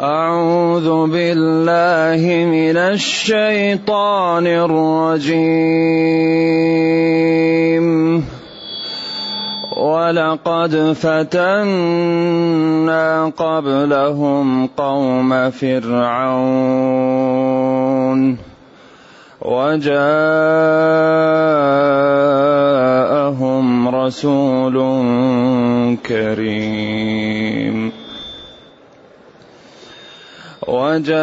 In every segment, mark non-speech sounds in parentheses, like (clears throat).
أعوذ بالله من الشيطان الرجيم. ولقد فتنا قبلهم قوم فرعون. وجاءهم رسول كريم. وجاءهم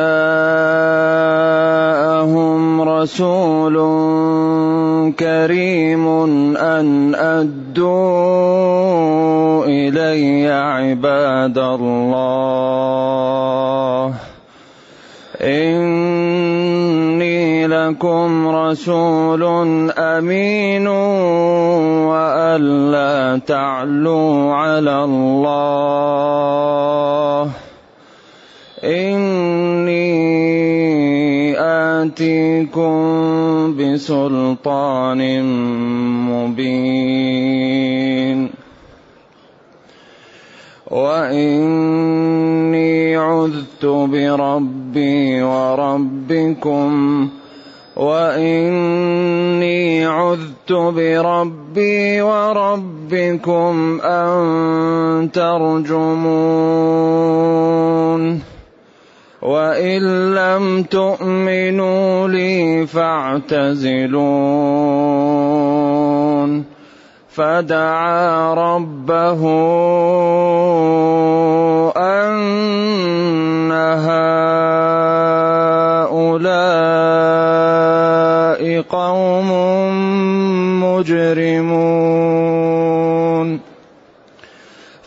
رسول كريم أن أدوا إلي عباد الله. إني لكم رسول أمين وألا تعلوا على الله. إني آتيكم بسلطان مبين. وإني عذت بربي وربكم. وإني عذت بربي وربكم أن ترجمون. وإن لم تؤمنوا لي فاعتزلون. فدعا ربه أن هؤلاء قوم مجرمون.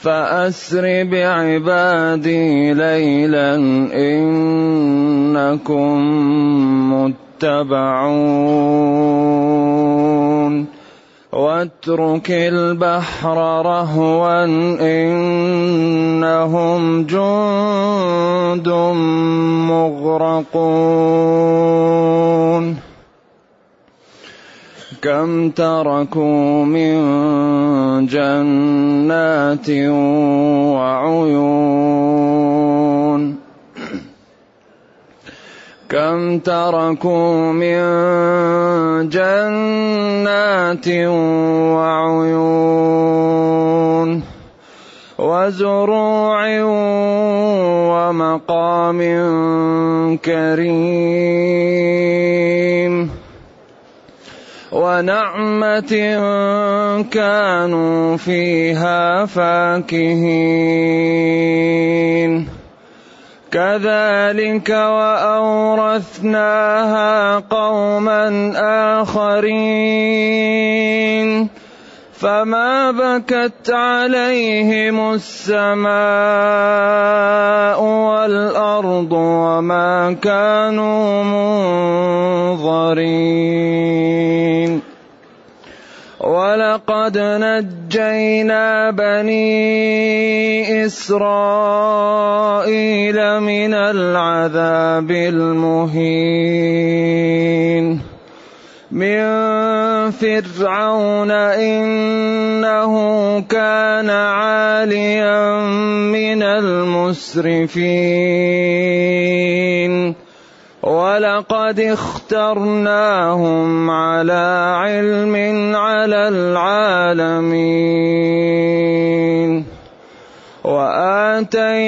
فأسر بعبادي ليلا إنكم متبعون واترك البحر رهوا إنهم جند مغرقون كم تركوا من جنات وعيون (clears throat) كم تركوا من جنات وعيون وزروع ومقام كريم ونعمة كانوا فيها فاكهين. كذلك وأورثناها قوما آخرين. فما بكت عليهم السماء والأرض وما كانوا منظرين ولقد نجينا بني إسرائيل من العذاب المهين من فرعون إنه كان عاليا من المسرفين. ولقد اخترناهم على علم على العالمين. وآتيناهم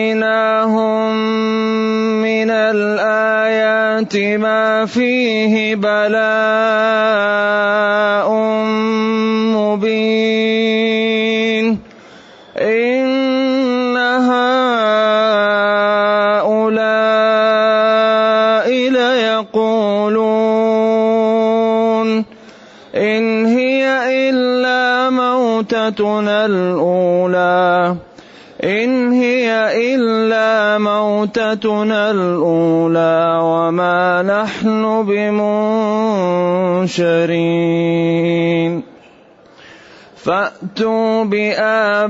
من الآيات ما فيه بلاء مبين. إن هؤلاء ليقولون إن هي إلا موتتنا الأولى إن هي إلا موتتنا الأولى وما نحن بمنشرين. فأتوا بآبائنا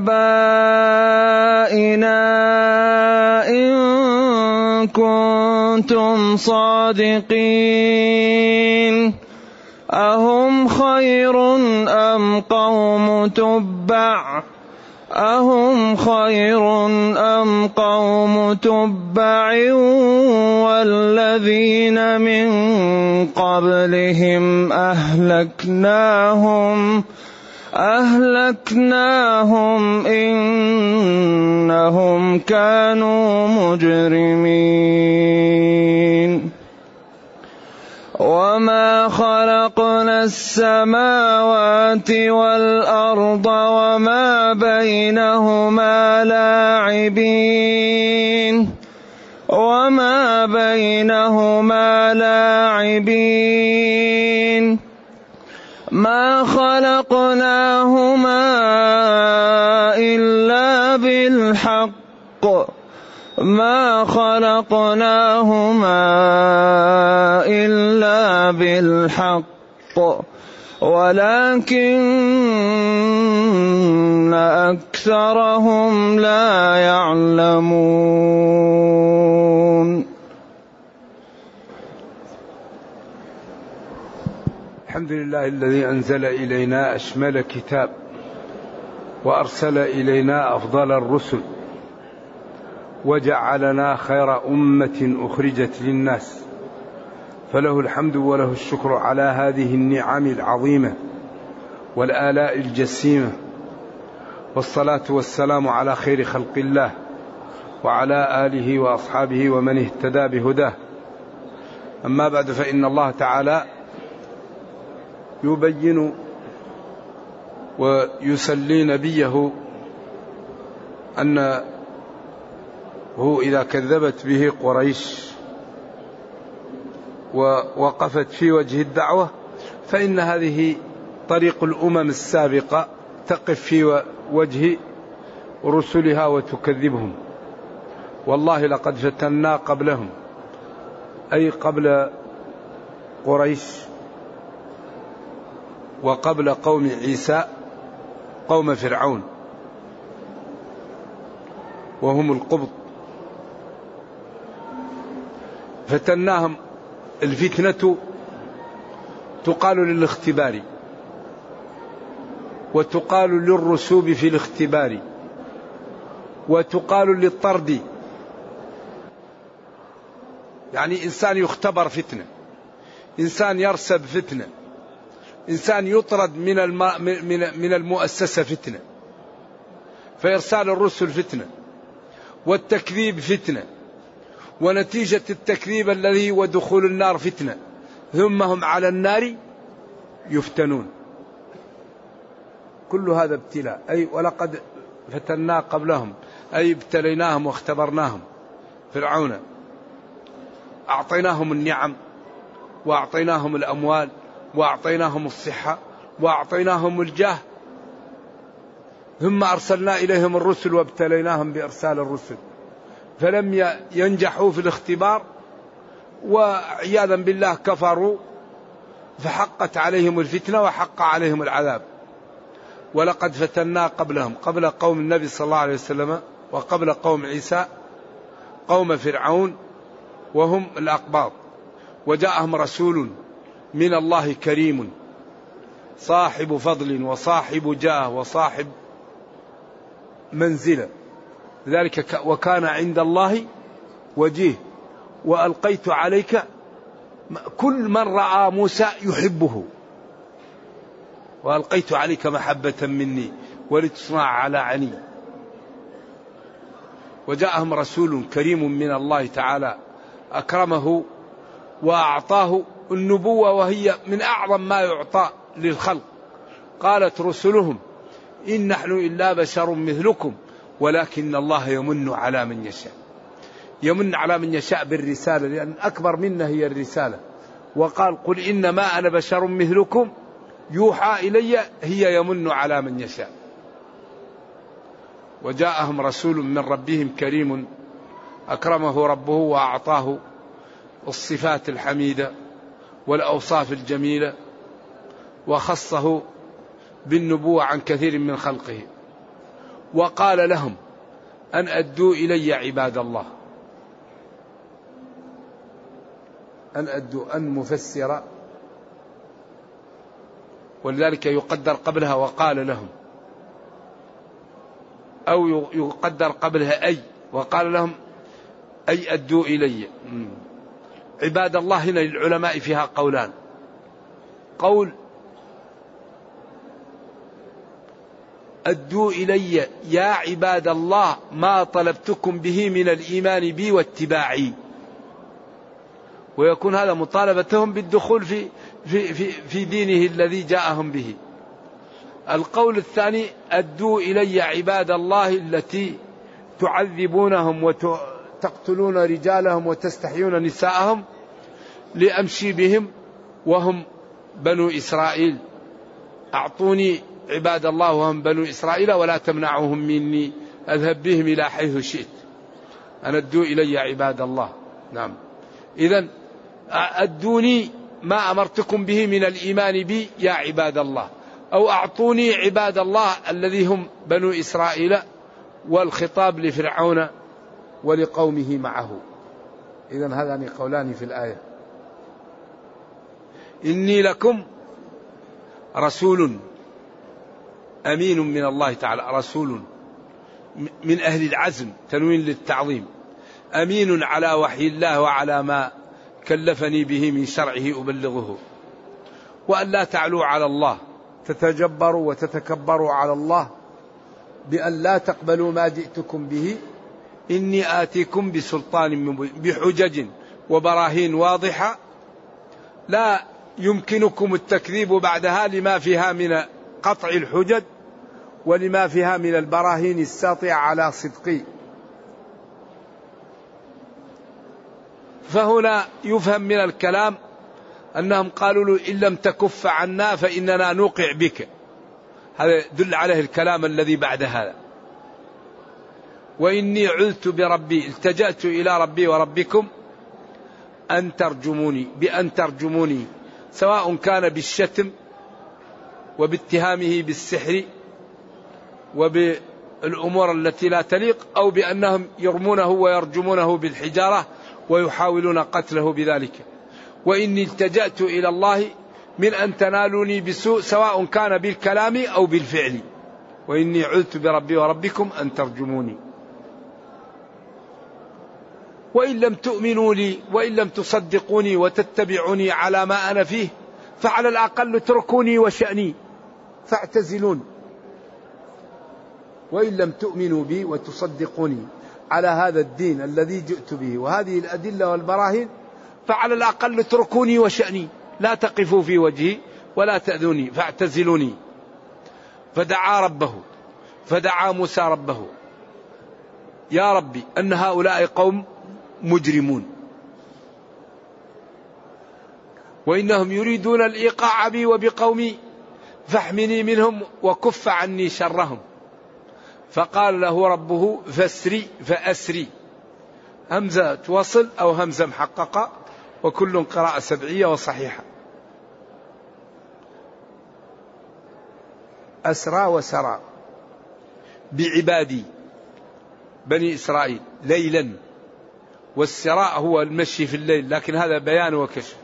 إن كنتم صادقين. أهم خير أم قوم تبع؟ أهم خير أم قوم تبع والذين من قبلهم أهلكناهم أهلكناهم إنهم كانوا مجرمين. وما خلقنا السماوات والارض وما بينهما لاعبين وما بينهما لاعبين ما خلقناهما ما خلقناهما إلا بالحق ولكن أكثرهم لا يعلمون. الحمد لله الذي أنزل إلينا أشمل كتاب وأرسل إلينا أفضل الرسل. وجعلنا خير أمة أخرجت للناس. فله الحمد وله الشكر على هذه النعم العظيمة والآلاء الجسيمة. والصلاة والسلام على خير خلق الله وعلى آله وأصحابه ومن اهتدى بهداه. أما بعد فإن الله تعالى يبين ويسلي نبيه أن هو إذا كذبت به قريش ووقفت في وجه الدعوة فإن هذه طريق الأمم السابقة تقف في وجه رسلها وتكذبهم. والله لقد فتنا قبلهم أي قبل قريش وقبل قوم عيسى قوم فرعون. وهم القبط. فتناهم الفتنة تقال للاختبار وتقال للرسوب في الاختبار وتقال للطرد. يعني إنسان يختبر فتنة إنسان يرسب فتنة إنسان يطرد من الم... من من المؤسسة فتنة. فإرسال الرسل فتنة والتكذيب فتنة. ونتيجة التكذيب الذي ودخول النار فتنة. ثم هم على النار يفتنون. كل هذا ابتلاء. أي ولقد فتنا قبلهم. أي ابتليناهم واختبرناهم. فرعون. أعطيناهم النعم. وأعطيناهم الأموال. وأعطيناهم الصحة. وأعطيناهم الجاه. ثم أرسلنا إليهم الرسل وابتليناهم بإرسال الرسل. فلم ينجحوا في الاختبار وعياذا بالله كفروا فحقت عليهم الفتنة وحق عليهم العذاب. ولقد فتنا قبلهم قبل قوم النبي صلى الله عليه وسلم وقبل قوم عيسى قوم فرعون وهم الأقباط. وجاءهم رسول من الله كريم صاحب فضل وصاحب جاه وصاحب منزلة. ذلك وكان عند الله وجيه. وألقيت عليك كل من رأى موسى يحبه. وألقيت عليك محبة مني ولتصنع على عني. وجاءهم رسول كريم من الله تعالى أكرمه وأعطاه النبوة وهي من أعظم ما يعطى للخلق. قالت رسلهم إن نحن إلا بشر مثلكم. ولكن الله يمن على من يشاء. يمن على من يشاء بالرسالة لأن أكبر منا هي الرسالة. وقال قل إنما أنا بشر مثلكم يوحى إلي هي يمن على من يشاء. وجاءهم رسول من ربهم كريم أكرمه ربه وأعطاه الصفات الحميدة والأوصاف الجميلة وخصه بالنبوة عن كثير من خلقه. وقال لهم أن أدوا إلي عباد الله. أن أدوا أن مفسرة ولذلك يقدر قبلها وقال لهم. أو يقدر قبلها أي وقال لهم أي أدوا إلي. عباد الله هنا للعلماء فيها قولان. قول أدوا إلي يا عباد الله ما طلبتكم به من الإيمان بي واتباعي ويكون هذا مطالبتهم بالدخول في في في, في دينه الذي جاءهم به. القول الثاني أدوا إلي عباد الله التي تعذبونهم وتقتلون رجالهم وتستحيون نساءهم لأمشي بهم وهم بنو إسرائيل أعطوني عباد الله وهم بنو إسرائيل ولا تمنعوهم مني. أذهب بهم إلى حيث شئت. أن أدوا إلي عباد الله. نعم. إذا أدوني ما أمرتكم به من الإيمان بي يا عباد الله. أو أعطوني عباد الله الذي هم بنو إسرائيل والخطاب لفرعون ولقومه معه. إذا هذان قولان في الآية. إني لكم رسول أمين من الله تعالى رسول من أهل العزم تنوين للتعظيم. أمين على وحي الله وعلى ما كلفني به من شرعه أبلغه. وأن لا تعلوا على الله تتجبروا وتتكبروا على الله بأن لا تقبلوا ما جئتكم به. إني آتيكم بسلطان بحجج وبراهين واضحة. لا يمكنكم التكذيب بعدها لما فيها من قطع الحجج. ولما فيها من البراهين الساطعة على صدقي. فهنا يفهم من الكلام أنهم قالوا له إن لم تكف عنا فإننا نوقع بك. هذا دل عليه الكلام الذي بعد هذا. وإني عذت بربي التجأت إلى ربي وربكم أن ترجموني بأن ترجموني سواء كان بالشتم وباتهامه بالسحر وبالأمور التي لا تليق أو بأنهم يرمونه ويرجمونه بالحجارة ويحاولون قتله بذلك. وإني التجأت إلى الله من أن تنالوني بسوء سواء كان بالكلام أو بالفعل. وإني عذت بربي وربكم أن ترجموني. وإن لم تؤمنوا لي وإن لم تصدقوني وتتبعوني على ما أنا فيه فعلى الأقل اتركوني وشأني. فاعتزلون. وإن لم تؤمنوا بي وتصدقوني. على هذا الدين الذي جئت به. وهذه الأدلة والبراهين فعلى الأقل اتركوني وشأني. لا تقفوا في وجهي ولا تأذوني فاعتزلوني. فدعا ربه. فدعا موسى ربه. يا ربي أن هؤلاء قوم مجرمون. وإنهم يريدون الإيقاع بي وبقومي فاحمني منهم وكف عني شرهم. فقال له ربه فاسري فأسري. همزة وصل أو همزة محققة وكل قراءة سبعية وصحيحة. أسرى وسرى. بعبادي بني إسرائيل ليلا. والسراء هو المشي في الليل لكن هذا بيان وكشف.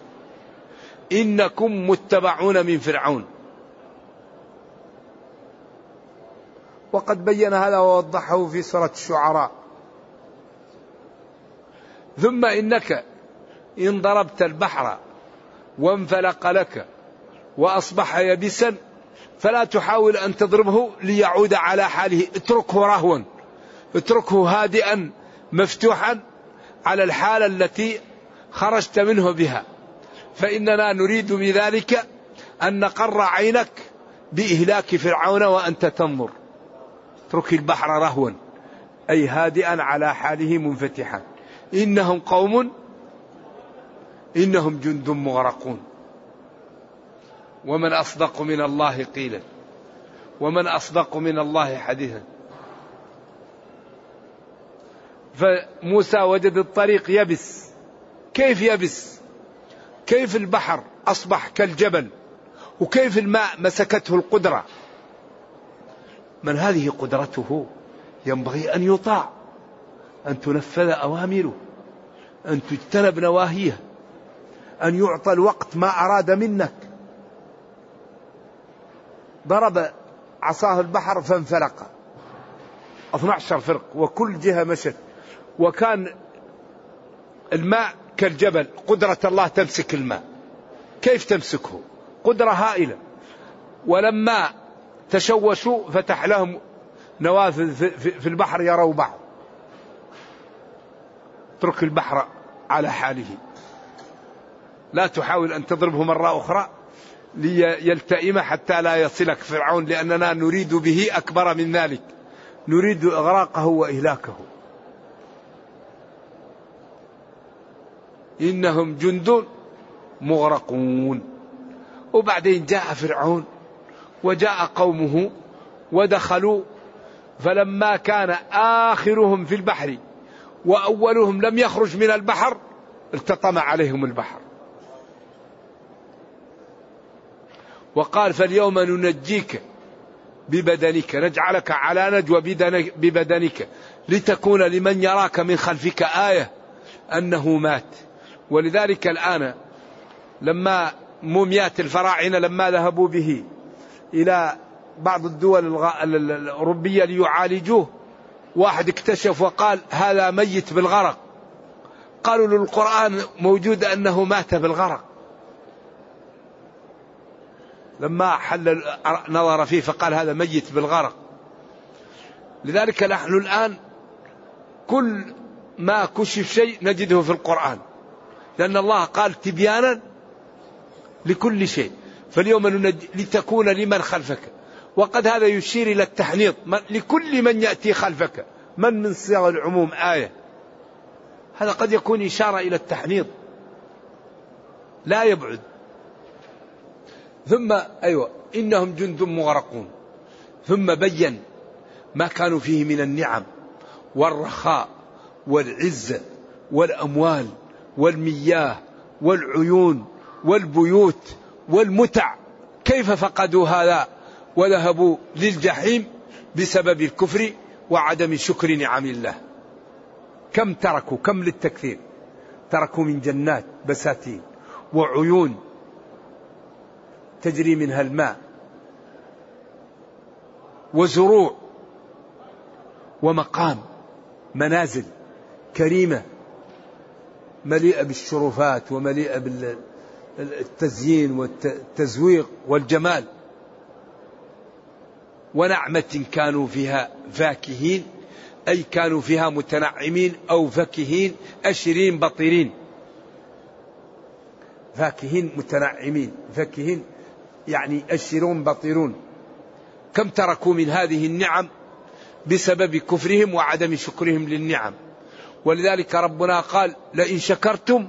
إنكم متبعون من فرعون. وقد بين هذا ووضحه في سورة الشعراء. ثم إنك إن ضربت البحر وانفلق لك وأصبح يبسا فلا تحاول أن تضربه ليعود على حاله. اتركه رهوا اتركه هادئا مفتوحا على الحالة التي خرجت منه بها. فإننا نريد بذلك أن نقر عينك بإهلاك فرعون وأنت تنظر. اترك البحر رهوا أي هادئا على حاله منفتحا. إنهم قوم إنهم جند مغرقون. ومن أصدق من الله قيلا ومن أصدق من الله حديثا. فموسى وجد الطريق يبس. كيف يبس؟ كيف البحر أصبح كالجبل؟ وكيف الماء مسكته القدرة؟ من هذه قدرته؟ ينبغي أن يطاع أن تنفذ أوامره أن تجتنب نواهيه أن يعطى الوقت ما أراد منك. ضرب عصاه البحر فانفلق. 12 فرق وكل جهة مشت. وكان الماء كالجبل قدرة الله تمسك الماء. كيف تمسكه؟ قدرة هائلة. ولما تشوشوا فتح لهم نوافذ في البحر يروا بعض. اترك البحر على حاله. لا تحاول أن تضربه مرة أخرى ليلتئم حتى لا يصلك فرعون لأننا نريد به أكبر من ذلك. نريد إغراقه وإهلاكه. إنهم جند مغرقون. وبعدين جاء فرعون وجاء قومه ودخلوا فلما كان آخرهم في البحر وأولهم لم يخرج من البحر التطم عليهم البحر. وقال فاليوم ننجيك ببدنك نجعلك على نجوى ببدنك لتكون لمن يراك من خلفك آية أنه مات. ولذلك الآن لما موميات الفراعنة لما ذهبوا به إلى بعض الدول الأوروبية ليعالجوه. واحد اكتشف وقال هذا ميت بالغرق. قالوا له القرآن موجود أنه مات بالغرق. لما حل نظر فيه فقال هذا ميت بالغرق. لذلك نحن الآن كل ما كشف شيء نجده في القرآن. لأن الله قال تبيانا لكل شيء. فاليوم ننجي لتكون لمن خلفك. وقد هذا يشير إلى التحنيط. لكل من يأتي خلفك. من من صيغ العموم؟ آية. هذا قد يكون إشارة إلى التحنيط. لا يبعد. ثم أيوة إنهم جند مغرقون. ثم بين ما كانوا فيه من النعم والرخاء والعزة والأموال والمياه والعيون والبيوت والمتع. كيف فقدوا هذا وذهبوا للجحيم بسبب الكفر وعدم شكر نعم الله. كم تركوا؟ كم للتكثير تركوا من جنات بساتين وعيون تجري منها الماء وزروع ومقام منازل كريمة مليئة بالشرفات ومليئة بالتزيين والتزويق والجمال. ونعمة كانوا فيها فاكهين أي كانوا فيها متنعمين أو فكهين أشرين بطيرين فاكهين متنعمين فاكهين يعني أشرون بطيرون كم تركوا من هذه النعم بسبب كفرهم وعدم شكرهم للنعم؟ ولذلك ربنا قال لئن شكرتم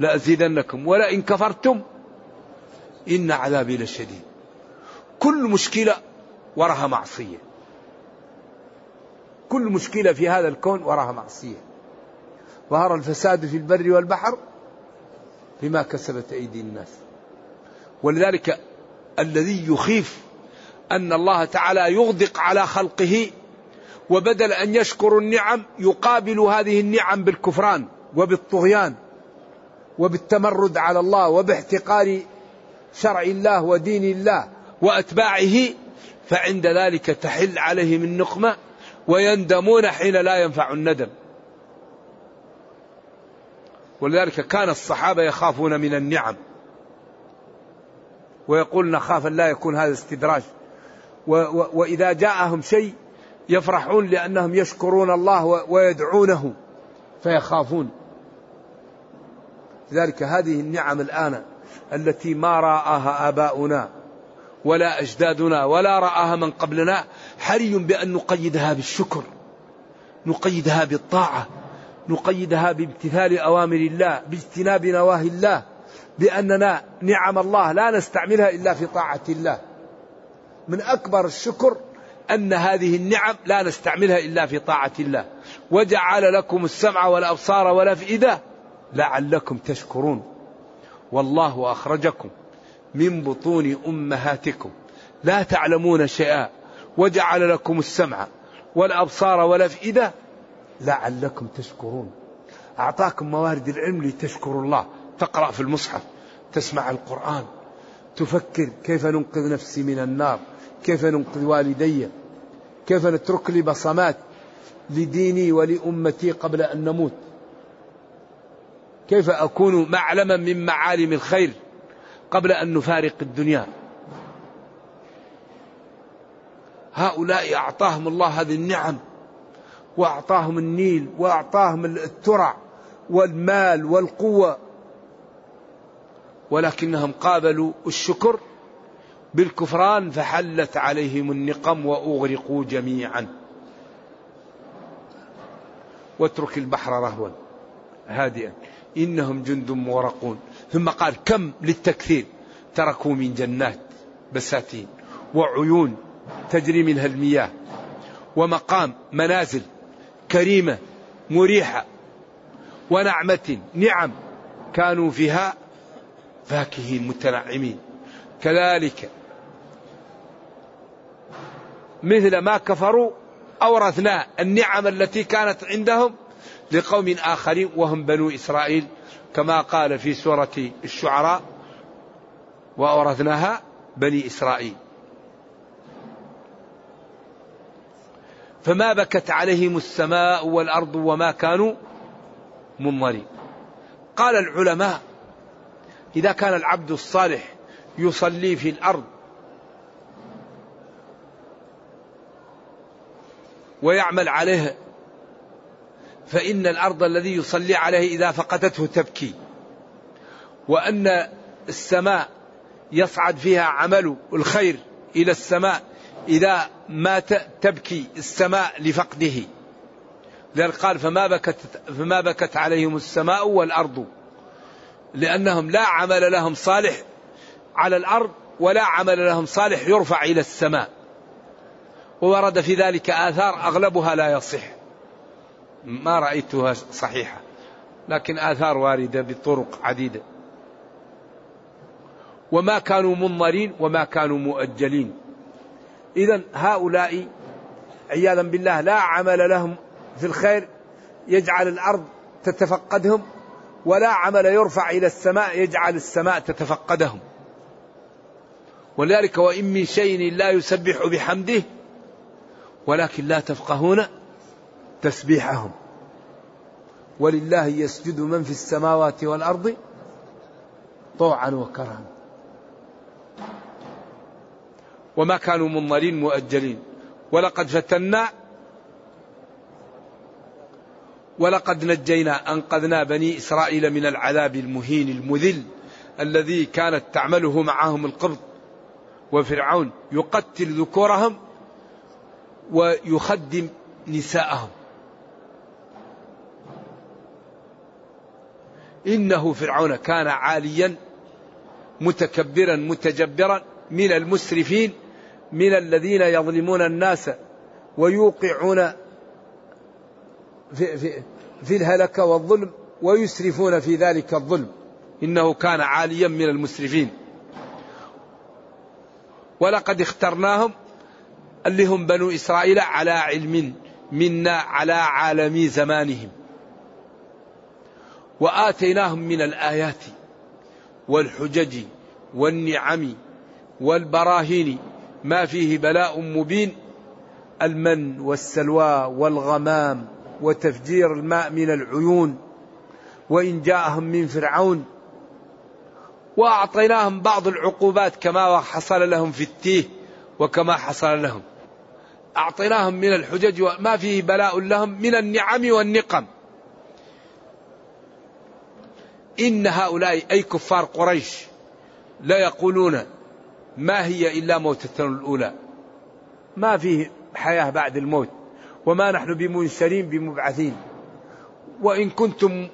لأزيدنكم ولئن كفرتم إن عذابي لشديد. كل مشكلة وراها معصية. كل مشكلة في هذا الكون وراها معصية. ظهر الفساد في البر والبحر بما كسبت أيدي الناس. ولذلك الذي يخيف أن الله تعالى يغدق على خلقه وبدل أن يشكروا النعم يقابل هذه النعم بالكفران وبالطغيان. وبالتمرد على الله وباحتقار شرع الله ودين الله وأتباعه فعند ذلك تحل عليهم النقمة ويندمون حين لا ينفع الندم. ولذلك كان الصحابة يخافون من النعم. ويقول نخاف لا يكون هذا استدراج. و و وإذا جاءهم شيء يفرحون لأنهم يشكرون الله ويدعونه فيخافون. لذلك هذه النعم الآن التي ما رآها آباؤنا ولا أجدادنا ولا رآها من قبلنا حري بأن نقيدها بالشكر نقيدها بالطاعة نقيدها بامتثال أوامر الله باجتناب نواهي الله بأننا نعم الله لا نستعملها إلا في طاعة الله. من أكبر الشكر أن هذه النعم لا نستعملها إلا في طاعة الله. وجعل لكم السمع والأبصار والأفئدة لعلكم تشكرون. والله أخرجكم من بطون أمهاتكم. لا تعلمون شيئا وجعل لكم السمع والأبصار والأفئدة. لعلكم تشكرون. أعطاكم موارد العلم لتشكروا الله. تقرأ في المصحف تسمع القرآن تفكر كيف ننقذ نفسي من النار كيف ننقذ والدي كيف نترك لي بصمات لديني ولأمتي قبل أن نموت. كيف أكون معلما من معالم الخير قبل أن نفارق الدنيا؟ هؤلاء أعطاهم الله هذه النعم وأعطاهم النيل وأعطاهم الترع والمال والقوة ولكنهم قابلوا الشكر بالكفران فحلت عليهم النقم وأغرقوا جميعا. واترك البحر رهوا هادئا. إنهم جند مغرقون ثم قال كم للتكثير؟ تركوا من جنات بساتين وعيون تجري منها المياه ومقام منازل كريمة مريحة ونعمة نعم كانوا فيها فاكهين متنعمين. كذلك مثل ما كفروا أورثنا النعم التي كانت عندهم لقوم آخرين وهم بنو إسرائيل كما قال في سورة الشعراء وأورثناها بني إسرائيل. فما بكت عليهم السماء والأرض وما كانوا منظرين. قال العلماء إذا كان العبد الصالح يصلي في الأرض ويعمل عليه فإن الأرض الذي يصلي عليه إذا فقدته تبكي. وأن السماء يصعد فيها عمل الخير إلى السماء إذا مات تبكي السماء لفقده. لأن قال فما بكت, فما بكت عليهم السماء والأرض. لأنهم لا عمل لهم صالح على الأرض ولا عمل لهم صالح يرفع إلى السماء. وورد في ذلك آثار أغلبها لا يصح. ما رأيتها صحيحة لكن آثار واردة بطرق عديدة. وما كانوا منظرين وما كانوا مؤجلين. إذا هؤلاء عياذا بالله لا عمل لهم في الخير يجعل الأرض تتفقدهم ولا عمل يرفع إلى السماء يجعل السماء تتفقدهم. ولذلك وإن من شيء لا يسبح بحمده ولكن لا تفقهون تسبيحهم. ولله يسجد من في السماوات والأرض طوعا وكرها. وما كانوا منظرين مؤجلين. ولقد فتنا ولقد نجينا أنقذنا بني إسرائيل من العذاب المهين المذل الذي كانت تعمله معهم القبط وفرعون يقتل ذكورهم ويخدم نساءهم. إنه فرعون كان عاليا متكبرا متجبرا من المسرفين من الذين يظلمون الناس ويوقعون في, في, في الهلكة والظلم ويسرفون في ذلك الظلم. إنه كان عاليا من المسرفين. ولقد اخترناهم اللي هم بنو إسرائيل على علم منا على عالم زمانهم. وآتيناهم من الآيات والحجج والنعم والبراهين ما فيه بلاء مبين المن والسلوى والغمام وتفجير الماء من العيون وإن جاءهم من فرعون وأعطيناهم بعض العقوبات كما حصل لهم في التيه وكما حصل لهم. أعطيناهم من الحجج وما فيه بلاء لهم من النعم والنقم. إن هؤلاء أي كفار قريش لا يقولون ما هي إلا موتة الأولى. ما فيه حياة بعد الموت وما نحن بمنشرين بمبعثين. وإن كنتم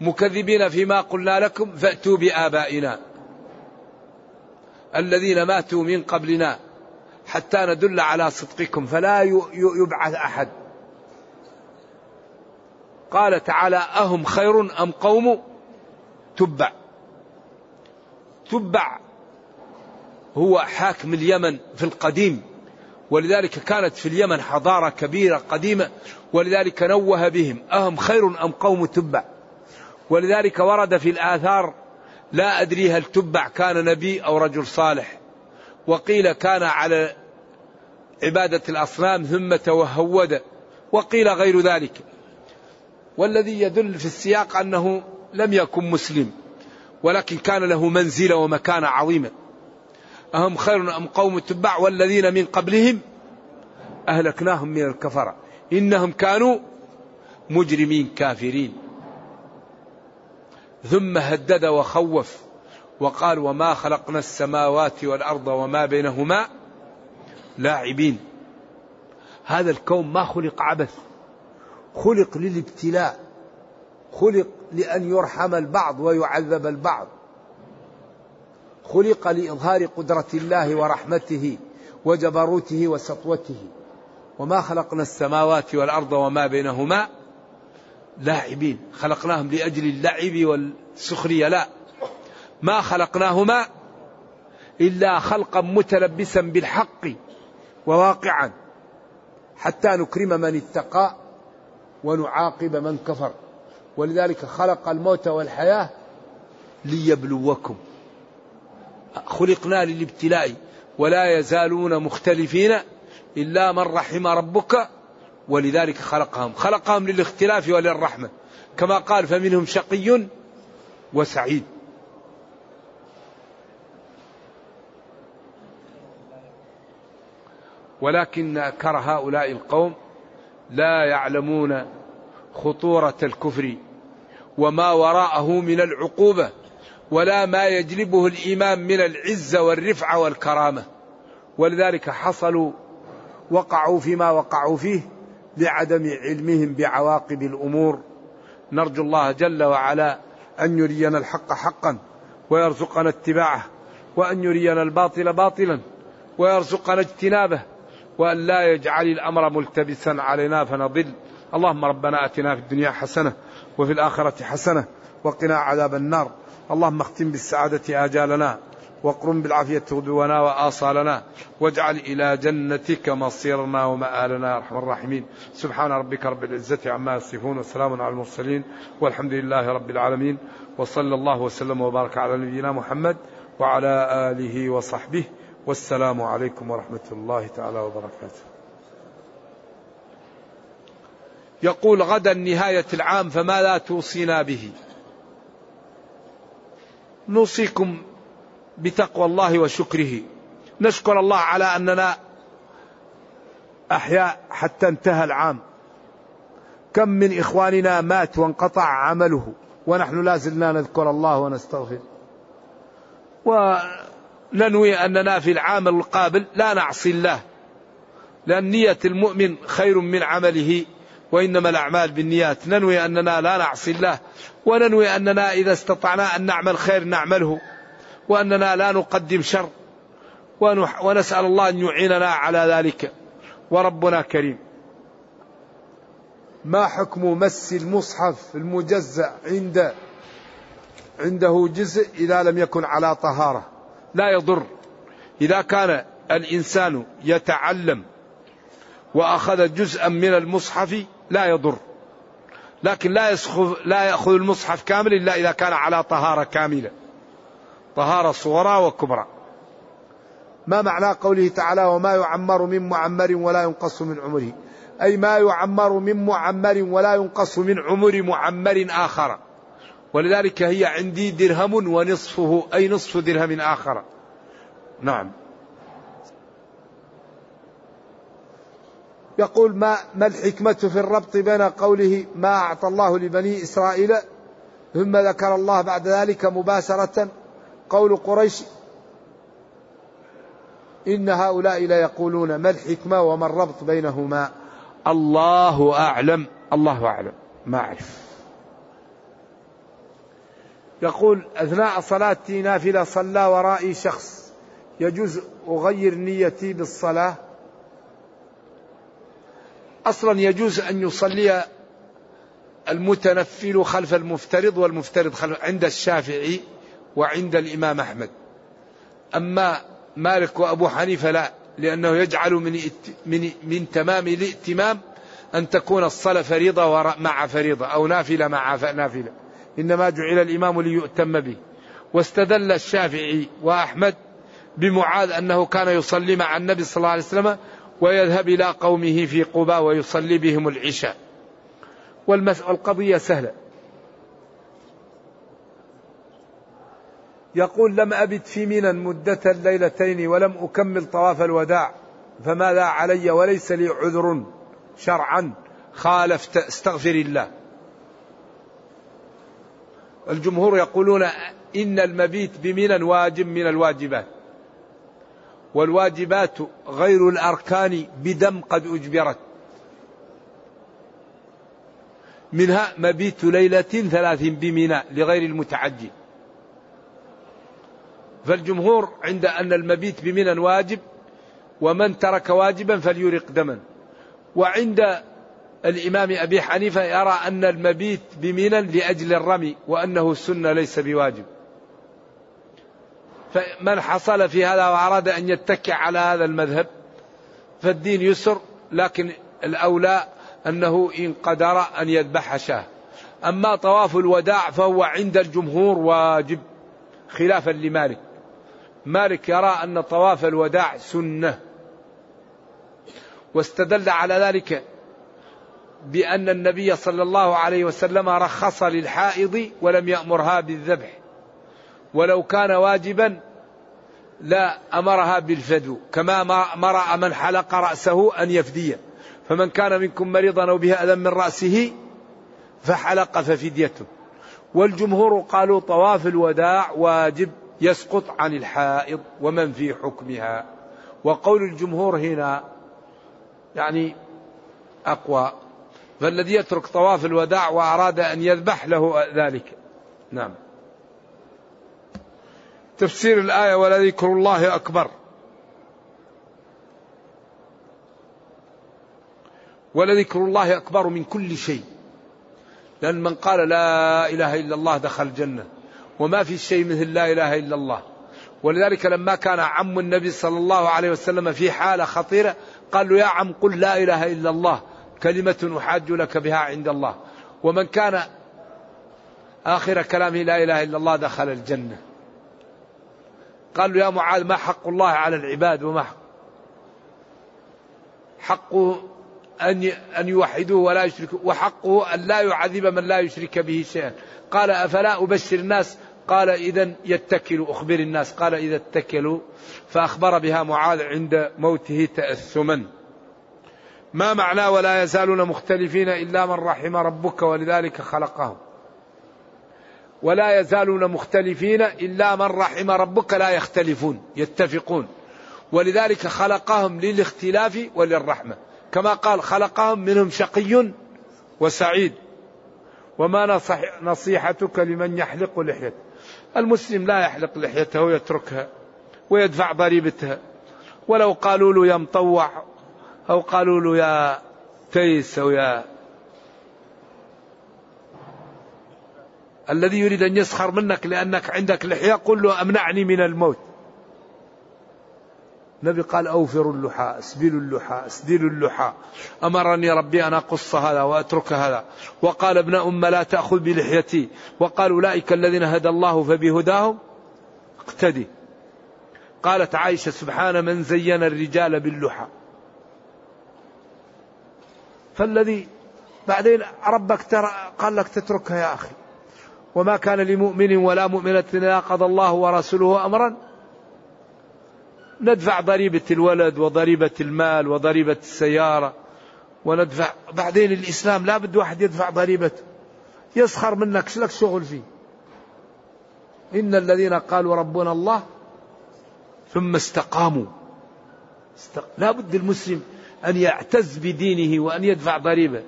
مكذبين فيما قلنا لكم فأتوا بآبائنا الذين ماتوا من قبلنا حتى ندل على صدقكم فلا يبعث أحد. قال تعالى أهم خير أم قوم تبع. تبع هو حاكم اليمن في القديم ولذلك كانت في اليمن حضارة كبيرة قديمة ولذلك نوه بهم. أهم خير أم قوم تبع؟ ولذلك ورد في الآثار لا أدري هل تبع كان نبي أو رجل صالح. وقيل كان على عبادة الأصنام ثم توهود وقيل غير ذلك. والذي يدل في السياق أنه لم يكن مسلم ولكن كان له منزلة ومكانة عظيمة. أهم خير أم قوم التبع والذين من قبلهم؟ أهلكناهم من الكفرة. إنهم كانوا مجرمين كافرين. ثم هدد وخوف وقال وما خلقنا السماوات والأرض وما بينهما لاعبين. هذا الكون ما خلق عبث. خلق للابتلاء خلق لأن يرحم البعض ويعذب البعض. خلق لإظهار قدرة الله ورحمته وجبروته وسطوته. وما خلقنا السماوات والأرض وما بينهما لاعبين. خلقناهم لأجل اللعب والسخرية. لا. ما خلقناهما إلا خلقا متلبسا بالحق وواقعا. حتى نكرم من اتقى ونعاقب من كفر. ولذلك خلق الموت والحياة ليبلوكم. خلقنا للابتلاء ولا يزالون مختلفين إلا من رحم ربك ولذلك خلقهم. خلقهم للاختلاف وللرحمة. كما قال فمنهم شقي وسعيد. ولكن أكر هؤلاء القوم لا يعلمون خطورة الكفر وما وراءه من العقوبة ولا ما يجلبه الإيمان من العزة والرفعة والكرامة. ولذلك حصلوا وقعوا فيما وقعوا فيه لعدم علمهم بعواقب الأمور. نرجو الله جل وعلا أن يرينا الحق حقا ويرزقنا اتباعه وأن يرينا الباطل باطلا ويرزقنا اجتنابه. وأن لا يجعل الأمر ملتبسا علينا فنضل. اللهم ربنا أتنا في الدنيا حسنة وفي الآخرة حسنة وقنا عذاب النار. اللهم اختم بالسعادة آجالنا واقرم بالعافية غدونا وآصالنا واجعل إلى جنتك مصيرنا ومآلنا يا أرحم الراحمين. سبحان ربك رب العزة عما يصفون وسلام على المرسلين والحمد لله رب العالمين. وصلى الله وسلم وبارك على نبينا محمد وعلى آله وصحبه والسلام عليكم ورحمة الله تعالى وبركاته. يقول غدا نهاية العام فماذا توصينا به. نوصيكم بتقوى الله وشكره. نشكر الله على أننا أحياء حتى انتهى العام. كم من إخواننا مات وانقطع عمله ونحن لا زلنا نذكر الله ونستغفر. وننوي أننا في العام القابل لا نعصي الله لأن نية المؤمن خير من عمله وإنما الأعمال بالنيات. ننوي أننا لا نعصي الله وننوي أننا إذا استطعنا أن نعمل خير نعمله وأننا لا نقدم شر ونسأل الله أن يعيننا على ذلك. وربنا كريم. ما حكم مس المصحف المجزأ عند عنده جزء إذا لم يكن على طهارة؟ لا يضر. إذا كان الإنسان يتعلم وأخذ جزءا من المصحف لا يضر. لكن لا لا يأخذ المصحف كامل إلا إذا كان على طهارة كاملة. طهارة صغرى وكبرى. ما معنى قوله تعالى وما يعمر من معمر ولا ينقص من عمره؟ أي ما يعمر من معمر ولا ينقص من عمر معمر آخر. ولذلك هي عندي درهم ونصفه أي نصف درهم آخر. نعم. يقول ما ما الحكمة في الربط بين قوله ما أعطى الله لبني إسرائيل؟ ثم ذكر الله بعد ذلك مباشرة قول قريش إن هؤلاء لا يقولون ما الحكمة وما الربط بينهما. الله أعلم الله أعلم. ما أعرف. يقول أثناء صلاتي نافلة صلى ورائي شخص. يجوز أغير نيتي بالصلاة؟ أصلا يجوز أن يصلي المتنفل خلف المفترض والمفترض خلف عند الشافعي وعند الإمام أحمد. أما مالك وأبو حنيفة لا لأنه يجعل من من من تمام الائتمام أن تكون الصلاة فريضة مع فريضة أو نافلة مع نافلة. إنما جعل الإمام ليؤتم به. واستدل الشافعي وأحمد بمعاذ أنه كان يصلي مع النبي صلى الله عليه وسلم ويذهب إلى قومه في قبى ويصلي بهم العشاء. والقضية سهلة. يقول لم أبت في منى مدة ليلتين ولم أكمل طواف الوداع فماذا علي وليس لي عذر شرعا؟ خالفت استغفر الله. الجمهور يقولون إن المبيت بمنى واجب من الواجبات. والواجبات غير الأركان بدم قد أجبرت. منها مبيت ليلة ثلاث بمنى لغير المتعجل. فالجمهور عند أن المبيت بمنى واجب ومن ترك واجبا فليرق دما. وعند الإمام أبي حنيفة يرى أن المبيت بمنى لأجل الرمي وأنه سنة ليس بواجب. فمن حصل في هذا وأراد أن يتكع على هذا المذهب فالدين يسر لكن الأولى أنه إن قدر أن يذبح شاه. أما طواف الوداع فهو عند الجمهور واجب خلافا لمالك. مالك يرى أن طواف الوداع سنة واستدل على ذلك بأن النبي صلى الله عليه وسلم رخص للحائض ولم يأمرها بالذبح. ولو كان واجبا لا أمرها بالفدو كما مرأ من حلق رأسه أن يفديه فمن كان منكم مريضا أو به أذى من رأسه فحلق ففديته. والجمهور قالوا طواف الوداع واجب يسقط عن الحائض ومن في حكمها. وقول الجمهور هنا يعني أقوى. فالذي يترك طواف الوداع وأراد أن يذبح له ذلك. نعم. تفسير الآية ولذكر الله أكبر. ولذكر الله أكبر من كل شيء. لأن من قال لا إله إلا الله دخل الجنة. وما في شيء مثل لا إله إلا الله. ولذلك لما كان عم النبي صلى الله عليه وسلم في حالة خطيرة قال له يا عم قل لا إله إلا الله. كلمة أحاج لك بها عند الله. ومن كان آخر كلامه لا إله إلا الله دخل الجنة. قال له يا معاذ ما حق الله على العباد وما حق؟ حقه أن أن يوحدوه ولا يشركوا وحقه أن لا يعذب من لا يشرك به شيئا. قال أفلا أبشر الناس؟ قال إذا يتكلوا أخبر الناس. قال إذا اتكلوا فأخبر بها معاذ عند موته تأثما. ما معنى ولا يزالون مختلفين إلا من رحم ربك ولذلك خلقهم. ولا يزالون مختلفين إلا من رحم ربك لا يختلفون يتفقون. ولذلك خلقهم للاختلاف وللرحمة. كما قال خلقهم منهم شقي وسعيد. وما نصيحتك لمن يحلق لحيته المسلم لا يحلق لحيته ويتركها ويدفع ضريبتها. ولو قالوا له يا مطوع أو قالوا له يا تيس أو يا الذي يريد أن يسخر منك لأنك عندك لحية قل له أمنعني من الموت. النبي قال أوفروا اللحى اسبلوا اللحى اسدلوا اللحى. أمرني ربي أن أقص هذا وأترك هذا. وقال ابن أم لا تأخذ بلحيتي. وقال أولئك الذين هدى الله فبهداهم اقتدي. قالت عائشة سبحان من زين الرجال باللحى. فالذي بعدين ربك ترى قال لك تتركها يا أخي. وما كان لمؤمن ولا مؤمنة إذا قضى الله ورسوله أمرا. ندفع ضريبة الولد وضريبة المال وضريبة السيارة. وندفع بعدين الإسلام لا بد واحد يدفع ضريبته يسخر منك شلك شغل فيه. إن الذين قالوا ربنا الله ثم استقاموا. استق... لا بد المسلم أن يعتز بدينه وأن يدفع ضريبة.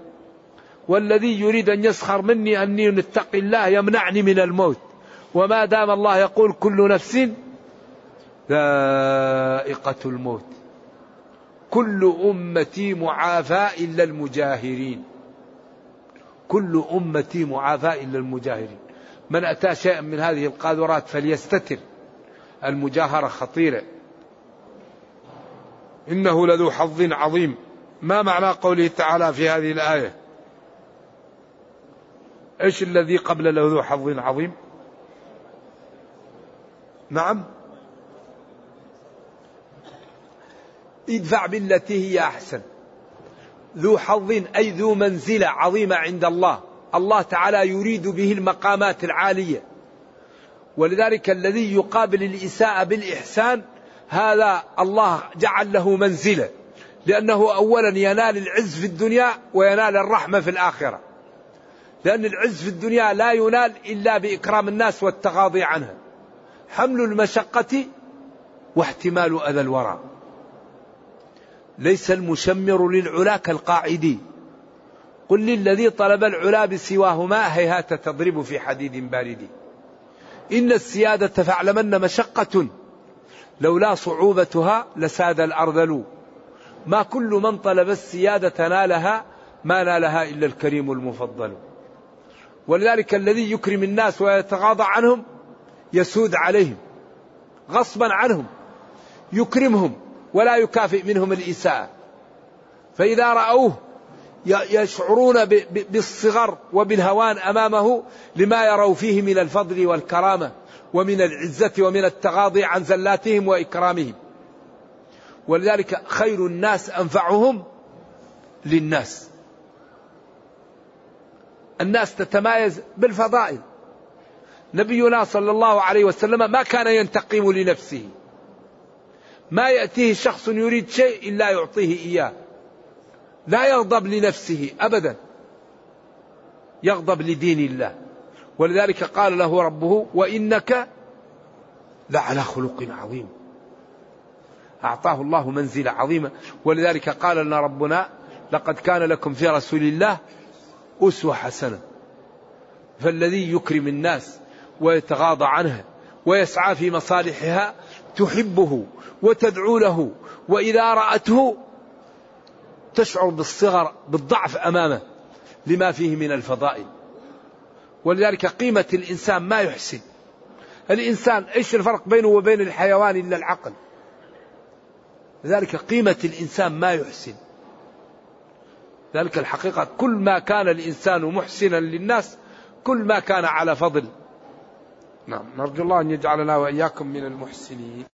والذي يريد أن يسخر مني أني نتقي الله يمنعني من الموت. وما دام الله يقول كل نفس ذائقة الموت. كل أمتي معافى إلا المجاهرين. كل أمتي معافى إلا المجاهرين. من أتى شيئا من هذه القاذورات فليستتر. المجاهرة خطيرة. إنه لذو حظ عظيم. ما معنى قوله تعالى في هذه الآية؟ إيش الذي قبل له ذو حظ عظيم؟ نعم. ادفع بالتي هي أحسن. ذو حظ أي ذو منزلة عظيمة عند الله. الله تعالى يريد به المقامات العالية. ولذلك الذي يقابل الإساءة بالإحسان هذا الله جعل له منزلة. لأنه أولا ينال العز في الدنيا وينال الرحمة في الآخرة. لأن العز في الدنيا لا ينال إلا بإكرام الناس والتغاضي عنها حمل المشقة واحتمال أذى الورى. ليس المشمر للعلا كالقاعد قل للذي طلب العلا بسواهما هيهات تضرب في حديد بارد. إن السيادة فاعلمن مشقة لولا صعوبتها لساد الأرذل ما كل من طلب السيادة نالها ما نالها إلا الكريم المفضل. ولذلك الذي يكرم الناس ويتغاضى عنهم يسود عليهم غصبا عنهم يكرمهم ولا يكافئ منهم الإساءة. فإذا رأوه يشعرون بالصغر وبالهوان أمامه لما يروا فيه من الفضل والكرامة. ومن العزة ومن التغاضي عن زلاتهم وإكرامهم. ولذلك خير الناس أنفعهم للناس. الناس تتمايز بالفضائل. نبينا صلى الله عليه وسلم ما كان ينتقم لنفسه. ما يأتيه شخص يريد شيء إلا يعطيه إياه. لا يغضب لنفسه أبدا. يغضب لدين الله. ولذلك قال له ربه وإنك لعلى خلق عظيم. أعطاه الله منزلة عظيمة ولذلك قال لنا ربنا لقد كان لكم في رسول الله أسوة حسنة. فالذي يكرم الناس ويتغاضى عنها ويسعى في مصالحها تحبه وتدعو له وإذا رأته تشعر بالصغر بالضعف أمامه لما فيه من الفضائل. ولذلك قيمة الإنسان ما يحسن. الإنسان إيش الفرق بينه وبين الحيوان إلا العقل؟ لذلك قيمة الإنسان ما يحسن. ذلك الحقيقة كل ما كان الإنسان محسنا للناس كل ما كان على فضل. نعم نرجو الله أن يجعلنا وإياكم من المحسنين.